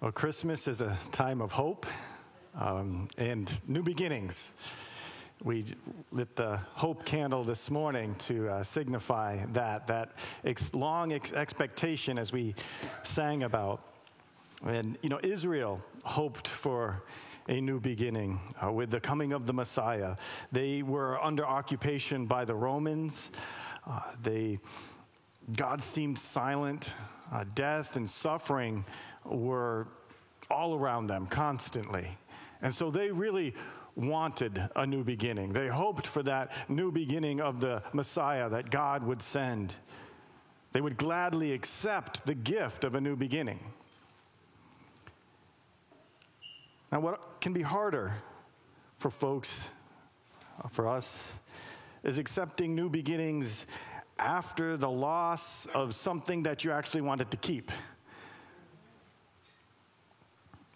Well, Christmas is a time of hope um, and new beginnings. We lit the hope candle this morning to uh, signify that, that ex- long ex- expectation as we sang about. And, you know, Israel hoped for a new beginning uh, with the coming of the Messiah. They were under occupation by the Romans. Uh, they, God seemed silent. Uh, death and suffering were all around them constantly. And so they really wanted a new beginning. They hoped for that new beginning of the Messiah that God would send. They would gladly accept the gift of a new beginning. Now, what can be harder for folks, for us, is accepting new beginnings after the loss of something that you actually wanted to keep.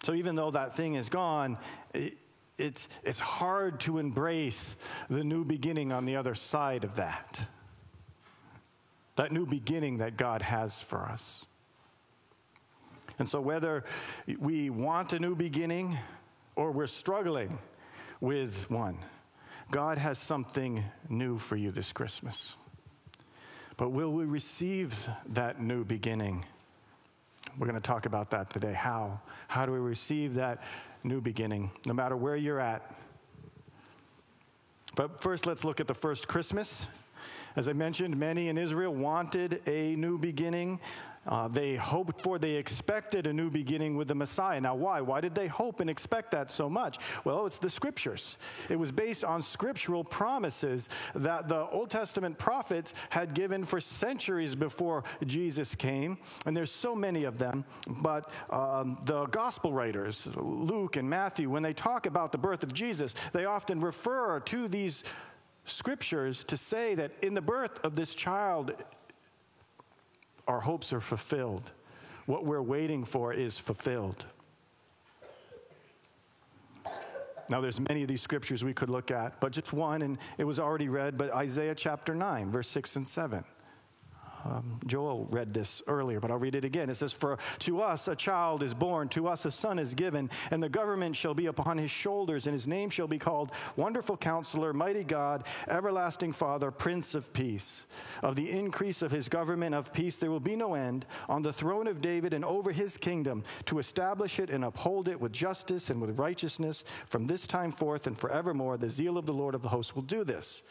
So even though that thing is gone, it, it's, it's hard to embrace the new beginning on the other side of that. That new beginning that God has for us. And so, whether we want a new beginning or we're struggling with one, God has something new for you this Christmas. But will we receive that new beginning? We're going to talk about that today. How? How do we receive that new beginning, no matter where you're at? But first, let's look at the first Christmas. As I mentioned, many in Israel wanted a new beginning. Uh, they hoped for, they expected a new beginning with the Messiah. Now, why? Why did they hope and expect that so much? Well, it's the scriptures. It was based on scriptural promises that the Old Testament prophets had given for centuries before Jesus came. And there's so many of them. But um, the gospel writers, Luke and Matthew, when they talk about the birth of Jesus, they often refer to these scriptures to say that in the birth of this child, our hopes are fulfilled. What we're waiting for is fulfilled. Now, there's many of these scriptures we could look at, but just one, and it was already read, but Isaiah chapter 9, verse 6 and 7. Um, Joel read this earlier, but I'll read it again. It says, For to us a child is born, to us a son is given, and the government shall be upon his shoulders, and his name shall be called Wonderful Counselor, Mighty God, Everlasting Father, Prince of Peace. Of the increase of his government of peace there will be no end on the throne of David and over his kingdom, to establish it and uphold it with justice and with righteousness from this time forth and forevermore. The zeal of the Lord of the hosts will do this.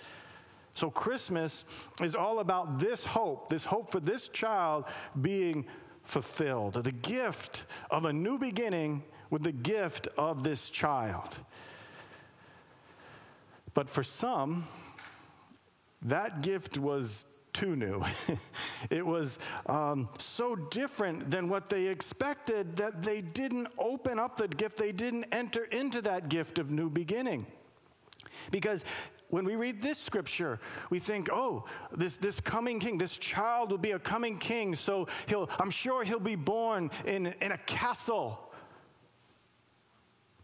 So, Christmas is all about this hope, this hope for this child being fulfilled, the gift of a new beginning with the gift of this child. But for some, that gift was too new. it was um, so different than what they expected that they didn't open up the gift, they didn't enter into that gift of new beginning. Because when we read this scripture, we think, oh, this, this coming king, this child will be a coming king, so he'll, I'm sure he'll be born in, in a castle.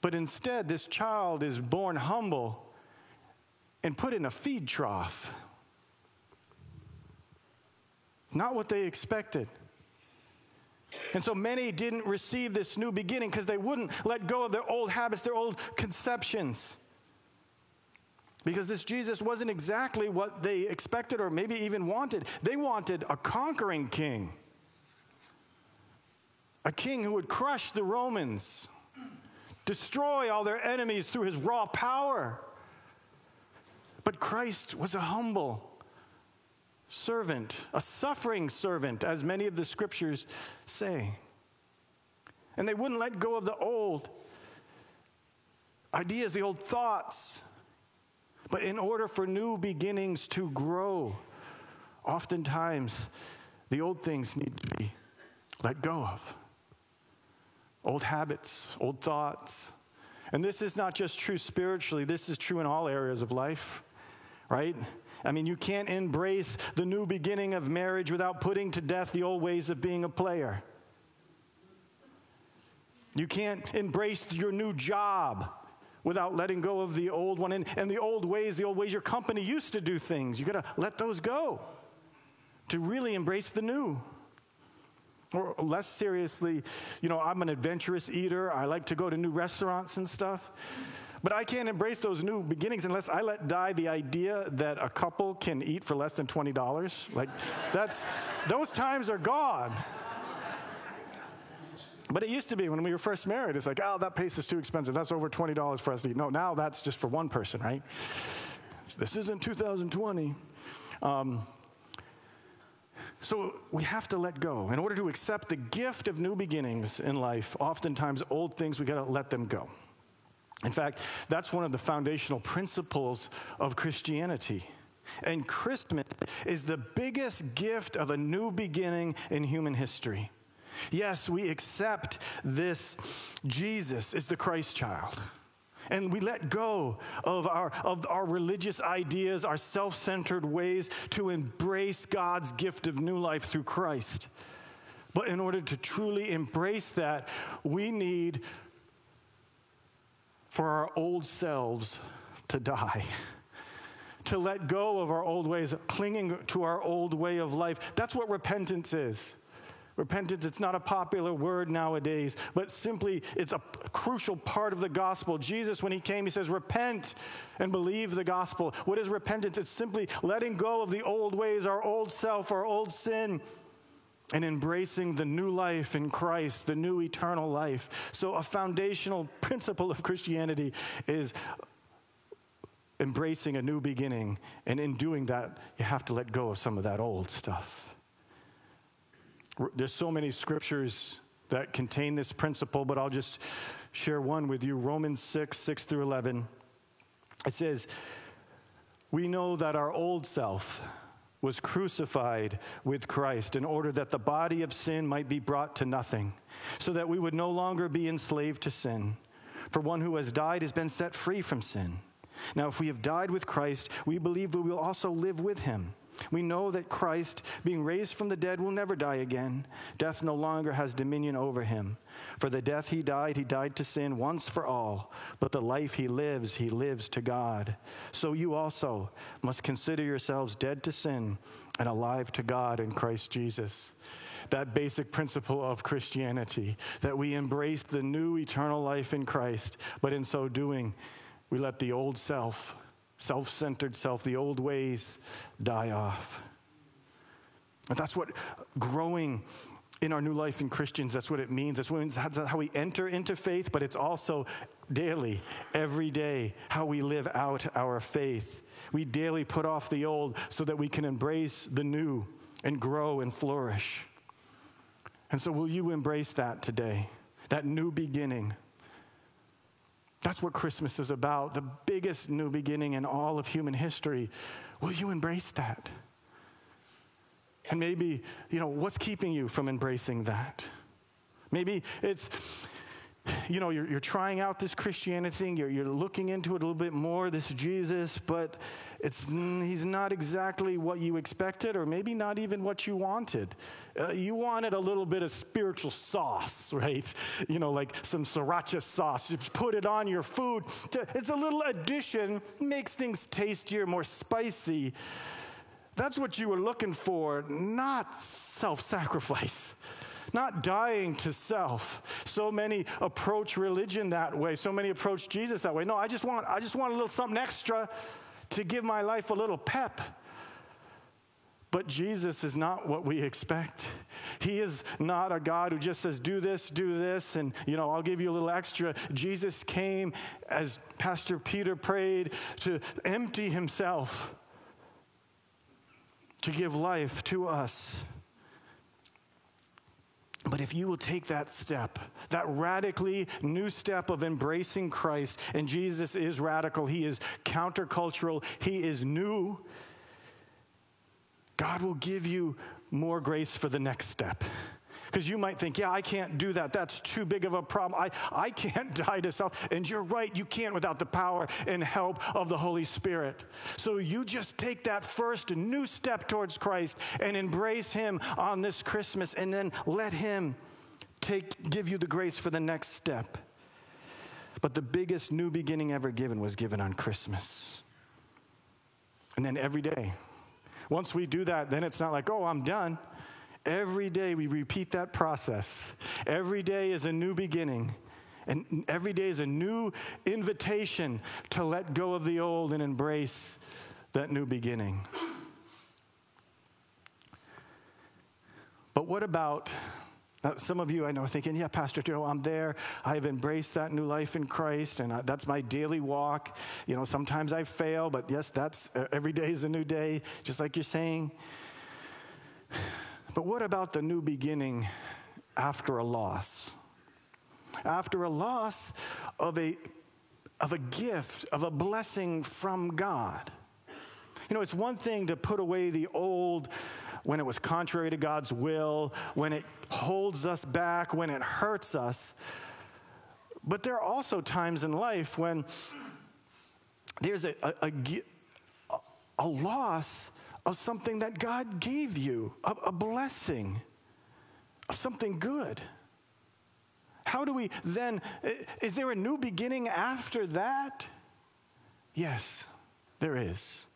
But instead, this child is born humble and put in a feed trough. Not what they expected. And so many didn't receive this new beginning because they wouldn't let go of their old habits, their old conceptions. Because this Jesus wasn't exactly what they expected or maybe even wanted. They wanted a conquering king, a king who would crush the Romans, destroy all their enemies through his raw power. But Christ was a humble servant, a suffering servant, as many of the scriptures say. And they wouldn't let go of the old ideas, the old thoughts but in order for new beginnings to grow, oftentimes the old things need to be let go of. Old habits, old thoughts. And this is not just true spiritually, this is true in all areas of life, right? I mean, you can't embrace the new beginning of marriage without putting to death the old ways of being a player. You can't embrace your new job without letting go of the old one and, and the old ways, the old ways your company used to do things. You got to let those go to really embrace the new. Or less seriously, you know, I'm an adventurous eater. I like to go to new restaurants and stuff. But I can't embrace those new beginnings unless I let die the idea that a couple can eat for less than $20. Like, that's, those times are gone. But it used to be when we were first married, it's like, oh, that place is too expensive. That's over $20 for us to eat. No, now that's just for one person, right? This isn't 2020. Um, so we have to let go. In order to accept the gift of new beginnings in life, oftentimes old things, we got to let them go. In fact, that's one of the foundational principles of Christianity. And Christmas is the biggest gift of a new beginning in human history. Yes, we accept this Jesus is the Christ child. And we let go of our, of our religious ideas, our self centered ways to embrace God's gift of new life through Christ. But in order to truly embrace that, we need for our old selves to die to let go of our old ways, clinging to our old way of life. That's what repentance is. Repentance, it's not a popular word nowadays, but simply it's a crucial part of the gospel. Jesus, when he came, he says, Repent and believe the gospel. What is repentance? It's simply letting go of the old ways, our old self, our old sin, and embracing the new life in Christ, the new eternal life. So, a foundational principle of Christianity is embracing a new beginning. And in doing that, you have to let go of some of that old stuff. There's so many scriptures that contain this principle, but I'll just share one with you Romans 6, 6 through 11. It says, We know that our old self was crucified with Christ in order that the body of sin might be brought to nothing, so that we would no longer be enslaved to sin. For one who has died has been set free from sin. Now, if we have died with Christ, we believe we will also live with him. We know that Christ, being raised from the dead, will never die again. Death no longer has dominion over him. For the death he died, he died to sin once for all. But the life he lives, he lives to God. So you also must consider yourselves dead to sin and alive to God in Christ Jesus. That basic principle of Christianity, that we embrace the new eternal life in Christ, but in so doing, we let the old self self centered self, the old ways die off. And that's what growing in our new life in Christians, that's what it means. That's, what, that's how we enter into faith, but it's also daily, every day, how we live out our faith. We daily put off the old so that we can embrace the new and grow and flourish. And so, will you embrace that today? That new beginning? That's what Christmas is about, the biggest new beginning in all of human history. Will you embrace that? And maybe, you know, what's keeping you from embracing that? Maybe it's you know, you're, you're trying out this Christianity thing, you're, you're looking into it a little bit more, this Jesus, but it's, he's not exactly what you expected, or maybe not even what you wanted. Uh, you wanted a little bit of spiritual sauce, right? You know, like some sriracha sauce. You put it on your food. To, it's a little addition, makes things tastier, more spicy. That's what you were looking for, not self sacrifice not dying to self. So many approach religion that way. So many approach Jesus that way. No, I just want I just want a little something extra to give my life a little pep. But Jesus is not what we expect. He is not a God who just says, do this, do this, and, you know, I'll give you a little extra. Jesus came, as Pastor Peter prayed, to empty himself, to give life to us. But if you will take that step, that radically new step of embracing Christ, and Jesus is radical, He is countercultural, He is new, God will give you more grace for the next step. Because you might think, yeah, I can't do that. That's too big of a problem. I, I can't die to self. And you're right, you can't without the power and help of the Holy Spirit. So you just take that first new step towards Christ and embrace Him on this Christmas, and then let Him take, give you the grace for the next step. But the biggest new beginning ever given was given on Christmas. And then every day. Once we do that, then it's not like, oh, I'm done. Every day we repeat that process. Every day is a new beginning. And every day is a new invitation to let go of the old and embrace that new beginning. But what about now, some of you I know are thinking, yeah, Pastor Joe, I'm there. I've embraced that new life in Christ, and I, that's my daily walk. You know, sometimes I fail, but yes, that's every day is a new day, just like you're saying. But what about the new beginning after a loss? After a loss of a, of a gift, of a blessing from God. You know, it's one thing to put away the old when it was contrary to God's will, when it holds us back, when it hurts us. But there are also times in life when there's a, a, a, a loss of something that God gave you, a, a blessing, of something good. How do we then, is there a new beginning after that? Yes, there is.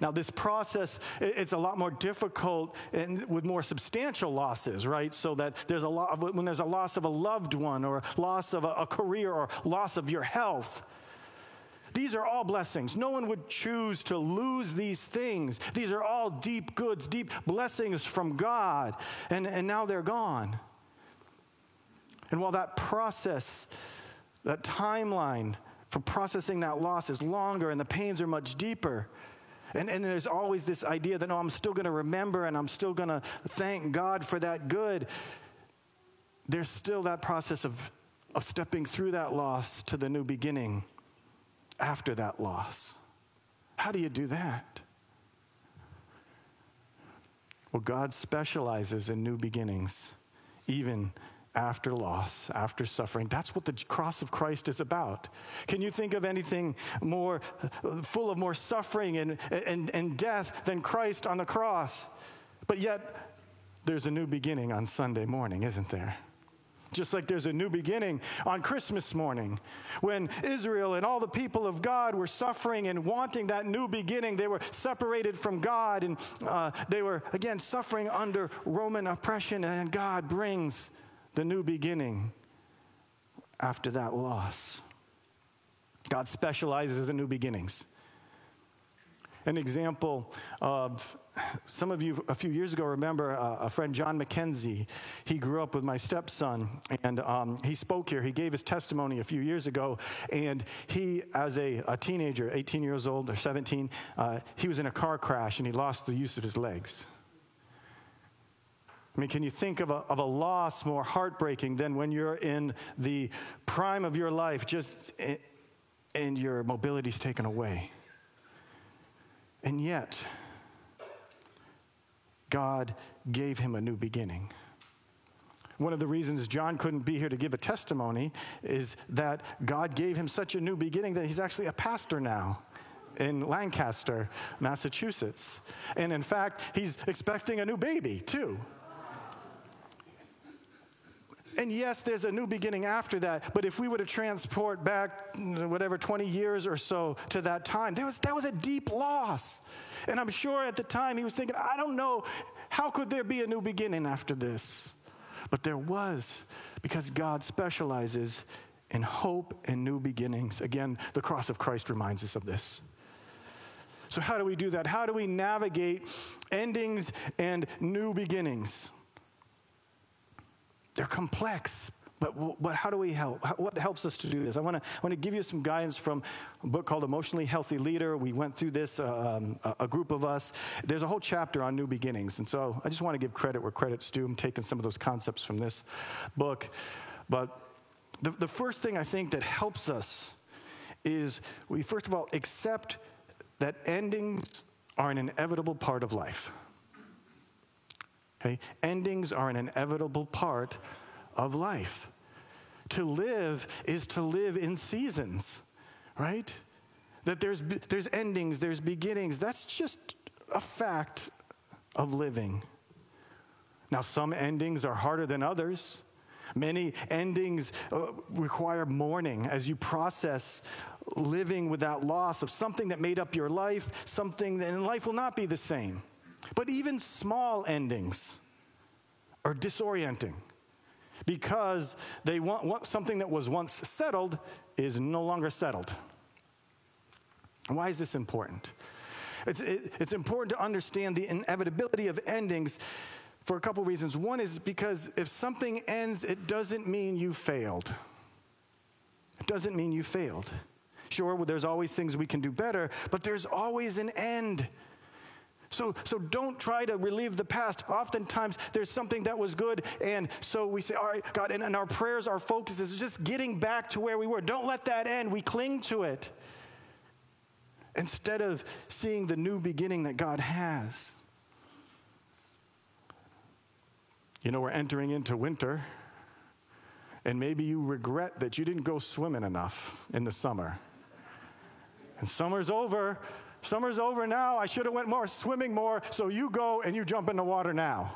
Now, this process, it's a lot more difficult and with more substantial losses, right? So that there's a lot, when there's a loss of a loved one or loss of a, a career or loss of your health, these are all blessings. No one would choose to lose these things. These are all deep goods, deep blessings from God, and, and now they're gone. And while that process, that timeline for processing that loss is longer and the pains are much deeper, and, and there's always this idea that, no, I'm still going to remember and I'm still going to thank God for that good. There's still that process of, of stepping through that loss to the new beginning after that loss. How do you do that? Well, God specializes in new beginnings, even after loss, after suffering. That's what the cross of Christ is about. Can you think of anything more full of more suffering and, and, and death than Christ on the cross? But yet, there's a new beginning on Sunday morning, isn't there? Just like there's a new beginning on Christmas morning when Israel and all the people of God were suffering and wanting that new beginning. They were separated from God and uh, they were, again, suffering under Roman oppression, and God brings the new beginning after that loss. God specializes in new beginnings. An example of some of you a few years ago remember uh, a friend John McKenzie. He grew up with my stepson, and um, he spoke here. He gave his testimony a few years ago, and he, as a, a teenager, 18 years old or 17, uh, he was in a car crash and he lost the use of his legs. I mean, can you think of a, of a loss more heartbreaking than when you're in the prime of your life, just in, and your mobility's taken away? And yet, God gave him a new beginning. One of the reasons John couldn't be here to give a testimony is that God gave him such a new beginning that he's actually a pastor now in Lancaster, Massachusetts. And in fact, he's expecting a new baby too. And yes, there's a new beginning after that. But if we were to transport back, whatever, 20 years or so to that time, there was, that was a deep loss. And I'm sure at the time he was thinking, I don't know, how could there be a new beginning after this? But there was, because God specializes in hope and new beginnings. Again, the cross of Christ reminds us of this. So, how do we do that? How do we navigate endings and new beginnings? They're complex, but, but how do we help? What helps us to do this? I want to want to give you some guidance from a book called Emotionally Healthy Leader. We went through this, um, a group of us. There's a whole chapter on new beginnings. And so I just want to give credit where credit's due. I'm taking some of those concepts from this book. But the, the first thing I think that helps us is we, first of all, accept that endings are an inevitable part of life. Okay? Endings are an inevitable part of life. To live is to live in seasons, right? That there's, there's endings, there's beginnings. That's just a fact of living. Now, some endings are harder than others. Many endings uh, require mourning as you process living without loss of something that made up your life, something that in life will not be the same. But even small endings are disorienting because they want, want something that was once settled is no longer settled. Why is this important? It's, it, it's important to understand the inevitability of endings for a couple reasons. One is because if something ends, it doesn't mean you failed. It doesn't mean you failed. Sure, there's always things we can do better, but there's always an end. So, so don't try to relive the past. Oftentimes, there's something that was good, and so we say, All right, God, and, and our prayers, our focus is just getting back to where we were. Don't let that end. We cling to it instead of seeing the new beginning that God has. You know, we're entering into winter, and maybe you regret that you didn't go swimming enough in the summer. And summer's over. Summer's over now. I should have went more swimming more. So you go and you jump in the water now.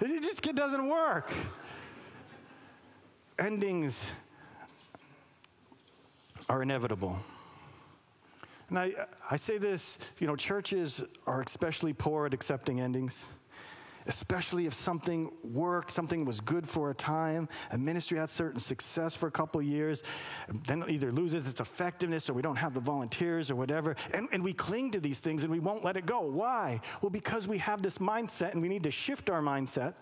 it just it doesn't work. Endings are inevitable. And I, I say this, you know, churches are especially poor at accepting endings especially if something worked, something was good for a time, a ministry had certain success for a couple years, then it either loses its effectiveness or we don't have the volunteers or whatever. And, and we cling to these things and we won't let it go. Why? Well, because we have this mindset and we need to shift our mindset,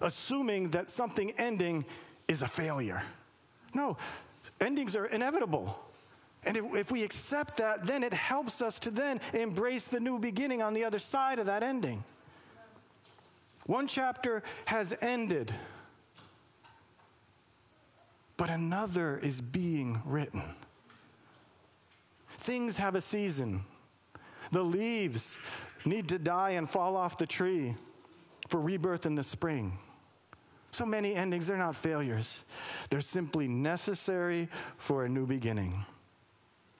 assuming that something ending is a failure. No, endings are inevitable. And if, if, we accept that, then it helps us to then embrace the new beginning on the other side of that ending. One chapter has ended, but another is being written. Things have a season. The leaves need to die and fall off the tree for rebirth in the spring. So many endings, they're not failures. They're simply necessary for a new beginning.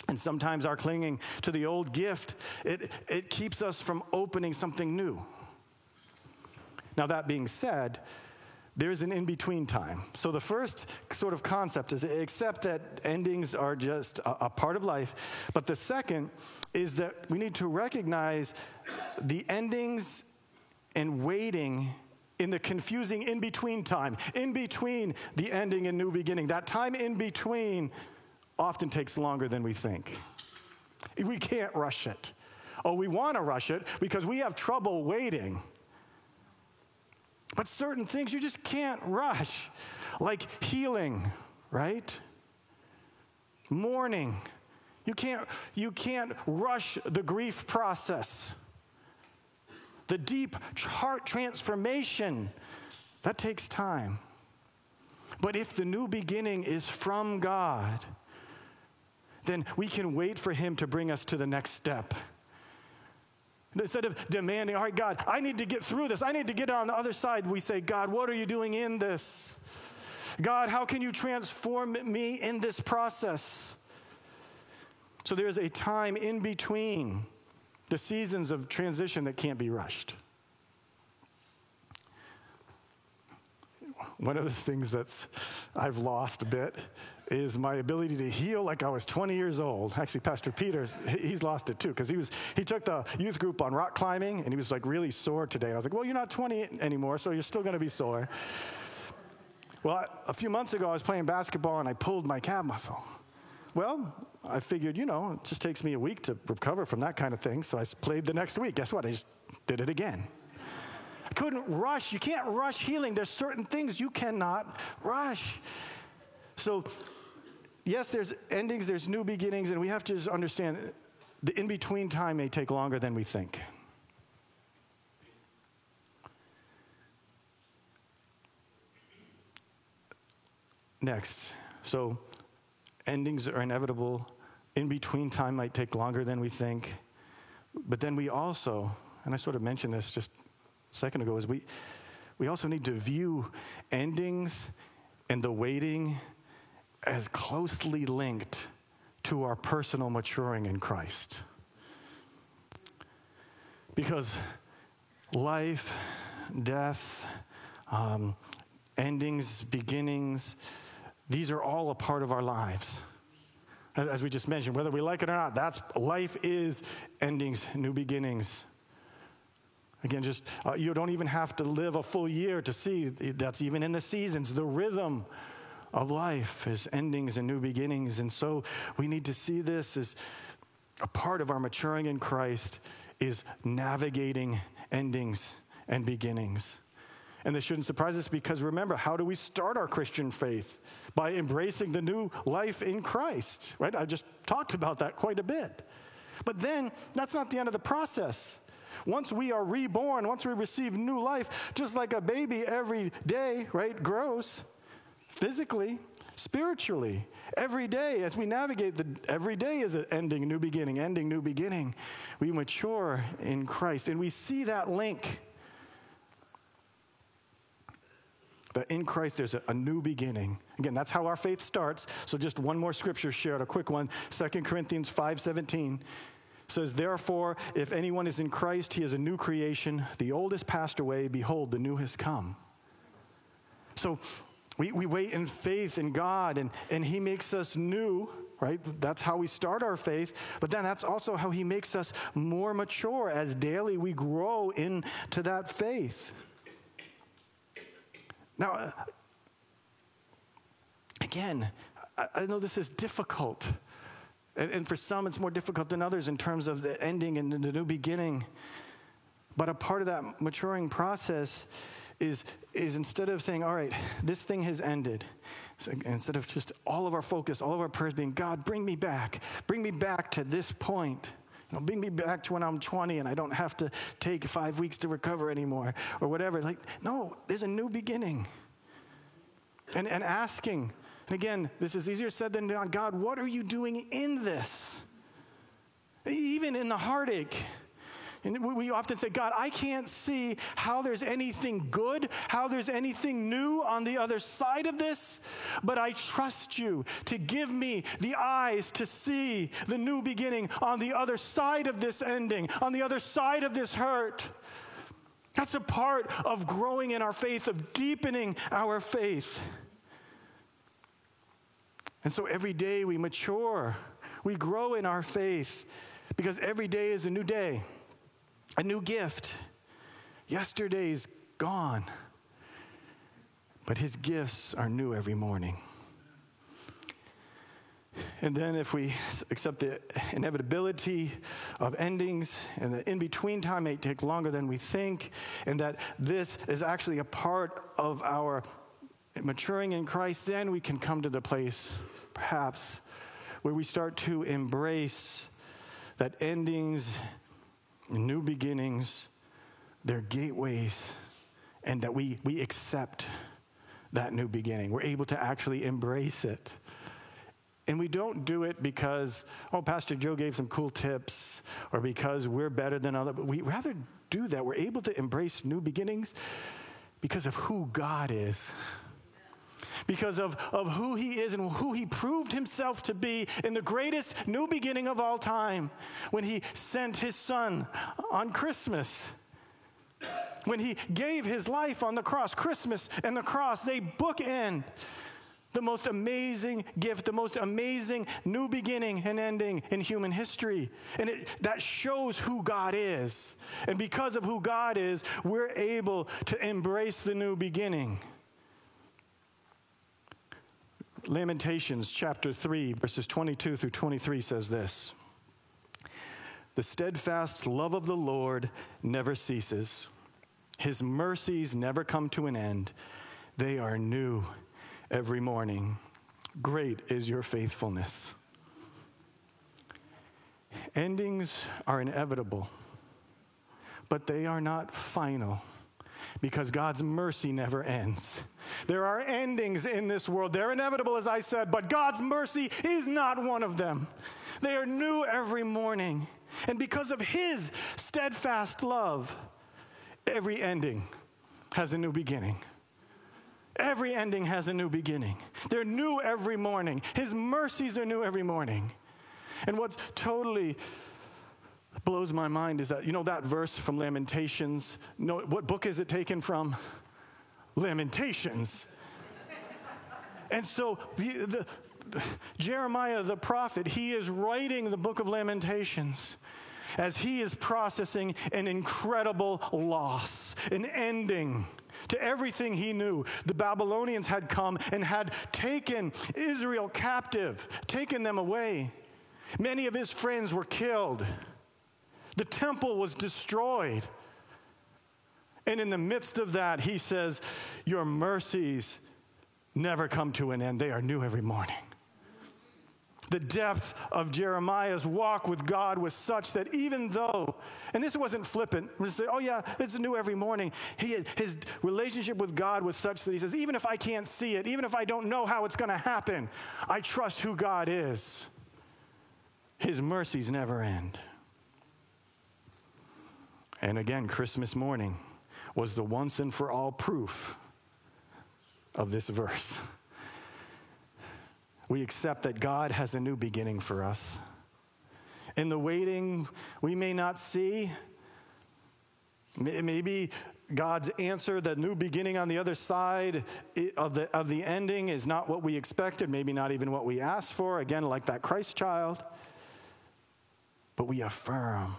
And sometimes our clinging to the old gift, it, it keeps us from opening something new. Now, that being said, there's an in between time. So, the first sort of concept is accept that endings are just a, a, part of life. But the second is that we need to recognize the endings and waiting in the confusing in between time, in between the ending and new beginning. That time in between often takes longer than we think. We can't rush it. Oh, we want to rush it because we have trouble waiting. But certain things you just can't rush, like healing, right? Mourning. You can't, you can't rush the grief process. The deep heart transformation, that takes time. But if the new beginning is from God, then we can wait for Him to bring us to the next step. Instead of demanding, all right, God, I need to get through this. I need to get on the other side. We say, God, what are you doing in this? God, how can you transform me in this process? So there's a time in between the seasons of transition that can't be rushed. One of the things that's I've lost a bit is my ability to heal like I was 20 years old. Actually, Pastor Peters, he's lost it too because he was he took the youth group on rock climbing and he was like really sore today. I was like, well, you're not 20 anymore, so you're still going to be sore. Well, a few months ago, I was playing basketball and I pulled my calf muscle. Well, I figured, you know, it just takes me a week to recover from that kind of thing. So I played the next week. Guess what? I just did it again. I couldn't rush. You can't rush healing. There's certain things you cannot rush. So yes, there's endings, there's new beginnings, and we have to just understand the in between time may take longer than we think. Next, so endings are inevitable. In between time might take longer than we think. But then we also, and I sort of mentioned this just a second ago, is we, we also need to view endings and the waiting as closely linked to our personal maturing in Christ. Because life, death, um, endings, beginnings, these are all a part of our lives. As we just mentioned, whether we like it or not, that's life is endings, new beginnings. Again, just uh, you don't even have to live a full year to see that's even in the seasons, the rhythm of life is endings and new beginnings. And so we need to see this as a part of our maturing in Christ is navigating endings and beginnings. And this shouldn't surprise us because remember, how do we start our Christian faith? By embracing the new life in Christ, right? I just talked about that quite a bit. But then that's not the end of the process. Once we are reborn, once we receive new life, just like a baby every day, right, grows physically, spiritually, every day as we navigate the every day is an ending, new beginning, ending, new beginning. We mature in Christ and we see that link. That in Christ there's a, a, new beginning. Again, that's how our faith starts. So just one more scripture shared, a quick one. 2 Corinthians 5:17 says, Therefore, if anyone is in Christ, he is a new creation. The old has passed away, behold, the new has come. So we, we wait in faith in God, and, and He makes us new, right? That's how we start our faith. But then that's also how He makes us more mature as daily we grow into that faith. Now, uh, again, I, know this is difficult. And for some, it's more difficult than others in terms of the ending and the new beginning. But a part of that maturing process is, is instead of saying, all right, this thing has ended, instead of just all of our focus, all of our prayers being, God, bring me back, bring me back to this point. You know, bring me back to when I'm 20 and I don't have to take five weeks to recover anymore or whatever. Like, no, there's a new beginning. And, and asking, and again, this is easier said than done. God, what are you doing in this? Even in the heartache. And we often say, God, I can't see how there's anything good, how there's anything new on the other side of this, but I trust you to give me the eyes to see the new beginning on the other side of this ending, on the other side of this hurt. That's a part of growing in our faith, of deepening our faith. And so every day we mature, we grow in our faith because every day is a new day a new gift. Yesterday's gone, but his gifts are new every morning. And then, if we accept the inevitability of endings and the in between time may take longer than we think, and that this is actually a part of our maturing in Christ, then we can come to the place, perhaps, where we start to embrace that endings new beginnings, they're gateways, and that we, we accept that new beginning. We're able to actually embrace it. And we don't do it because, oh, Pastor Joe gave some cool tips or because we're better than other. But we rather do that. We're able to embrace new beginnings because of who God is because of, of who he is and who he proved himself to be in the greatest new beginning of all time when he sent his son on Christmas. When he gave his life on the cross, Christmas and the cross, they bookend the most amazing gift, the most amazing new beginning and ending in human history. And it, that shows who God is. And because of who God is, we're able to embrace the new beginning. Lamentations chapter 3, verses 22 through 23 says this The steadfast love of the Lord never ceases, his mercies never come to an end. They are new every morning. Great is your faithfulness. Endings are inevitable, but they are not final because God's mercy never ends. There are endings in this world. They're inevitable, as I said, but God's mercy is not one of them. They are new every morning. And because of His steadfast love, every ending has a new beginning. Every ending has a new beginning. They're new every morning. His mercies are new every morning. And what's totally blows my mind is that, you know, that verse from Lamentations, no, what book is it taken from? Lamentations. and so the, the, Jeremiah the prophet, he is writing the book of Lamentations. as he is processing an incredible loss, an ending to everything he knew. The Babylonians had come and had taken Israel captive, taken them away. Many of his friends were killed. The temple was destroyed. And in the midst of that, he says, Your mercies never come to an end, they are new every morning. The depth of Jeremiah's walk with God was such that even though, and this wasn't flippant, oh yeah, it's new every morning. He, his relationship with God was such that he says, even if I can't see it, even if I don't know how it's going to happen, I trust who God is. His mercies never end. And again, Christmas morning was the once and for all proof of this verse. We accept that God has a new beginning for us. In the waiting, we may not see. Maybe God's answer, the new beginning on the other side of the, of the ending, is not what we expected, maybe not even what we asked for. Again, like that Christ child. But we affirm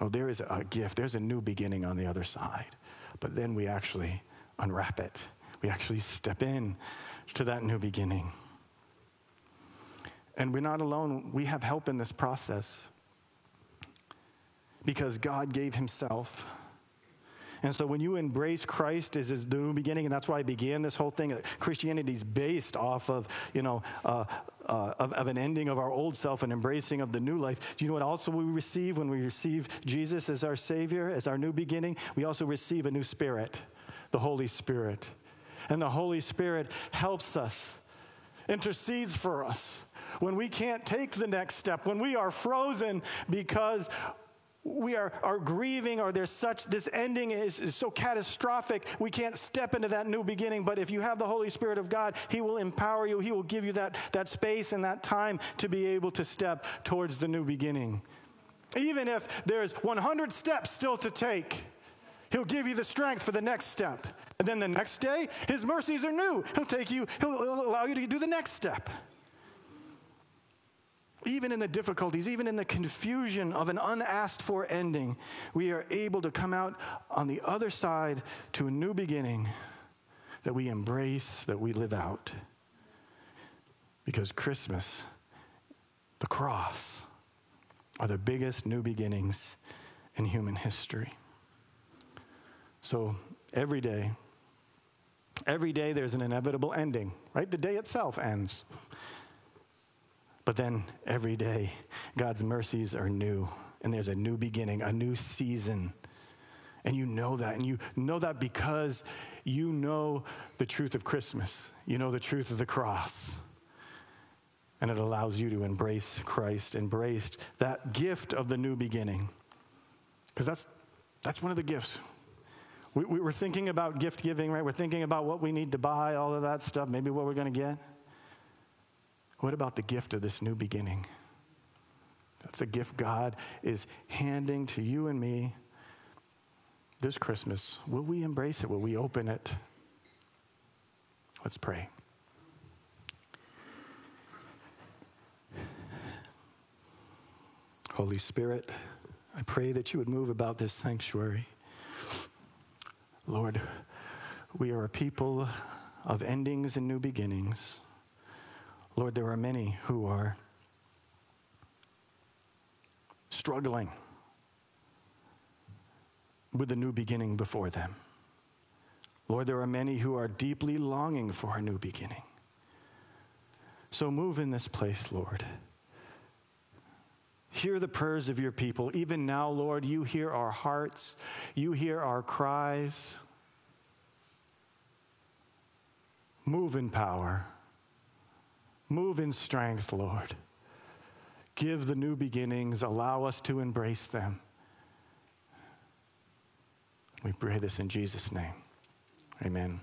Oh, there is a gift, there's a new beginning on the other side. But then we actually unwrap it, we actually step in to that new beginning. And we're not alone, we have help in this process because God gave Himself. And so when you embrace Christ as his new beginning, and that's why I began this whole thing, Christianity is based off of, you know, uh, uh, of, of, an ending of our old self and embracing of the new life. Do you know what also we receive when we receive Jesus as our Savior, as our new beginning? We also receive a new spirit, the Holy Spirit. And the Holy Spirit helps us, intercedes for us when we can't take the next step, when we are frozen because we are, are grieving or there's such this ending is, is so catastrophic we can't step into that new beginning. But if you have the holy spirit of god he will empower you. He will give you that, that space and that time to be able to step towards the new beginning. Even if there's 100 steps still to take he'll give you the strength for the next step. And then the next day his mercies are new. He'll take you he'll, he'll allow you to do the next step even in the difficulties, even in the confusion of an unasked for ending, we are able to come out on the other side to a new beginning that we embrace, that we live out. Because Christmas, the cross, are the biggest new beginnings in human history. So every day, every day there's an inevitable ending, right? The day itself ends. But then every day, God's mercies are new, and there's a new beginning, a new season. And you know that. And you know that because you know the truth of Christmas, you know the truth of the cross. And it allows you to embrace Christ, embrace that gift of the new beginning. Because that's, that's one of the gifts. We, we, we're thinking about gift giving, right? We're thinking about what we need to buy, all of that stuff, maybe what we're going to get. What about the gift of this new beginning? That's a gift God is handing to you and me this Christmas. Will we embrace it? Will we open it? Let's pray. Holy Spirit, I pray that you would move about this sanctuary. Lord, we are a people of endings and new beginnings. Lord, there are many who are struggling with a new beginning before them. Lord, there are many who are deeply longing for a new beginning. So move in this place, Lord. Hear the prayers of your people. Even now, Lord, you hear our hearts, you hear our cries. Move in power. Move in strength, Lord. Give the new beginnings, allow us to embrace them. We pray this in Jesus' name. Amen.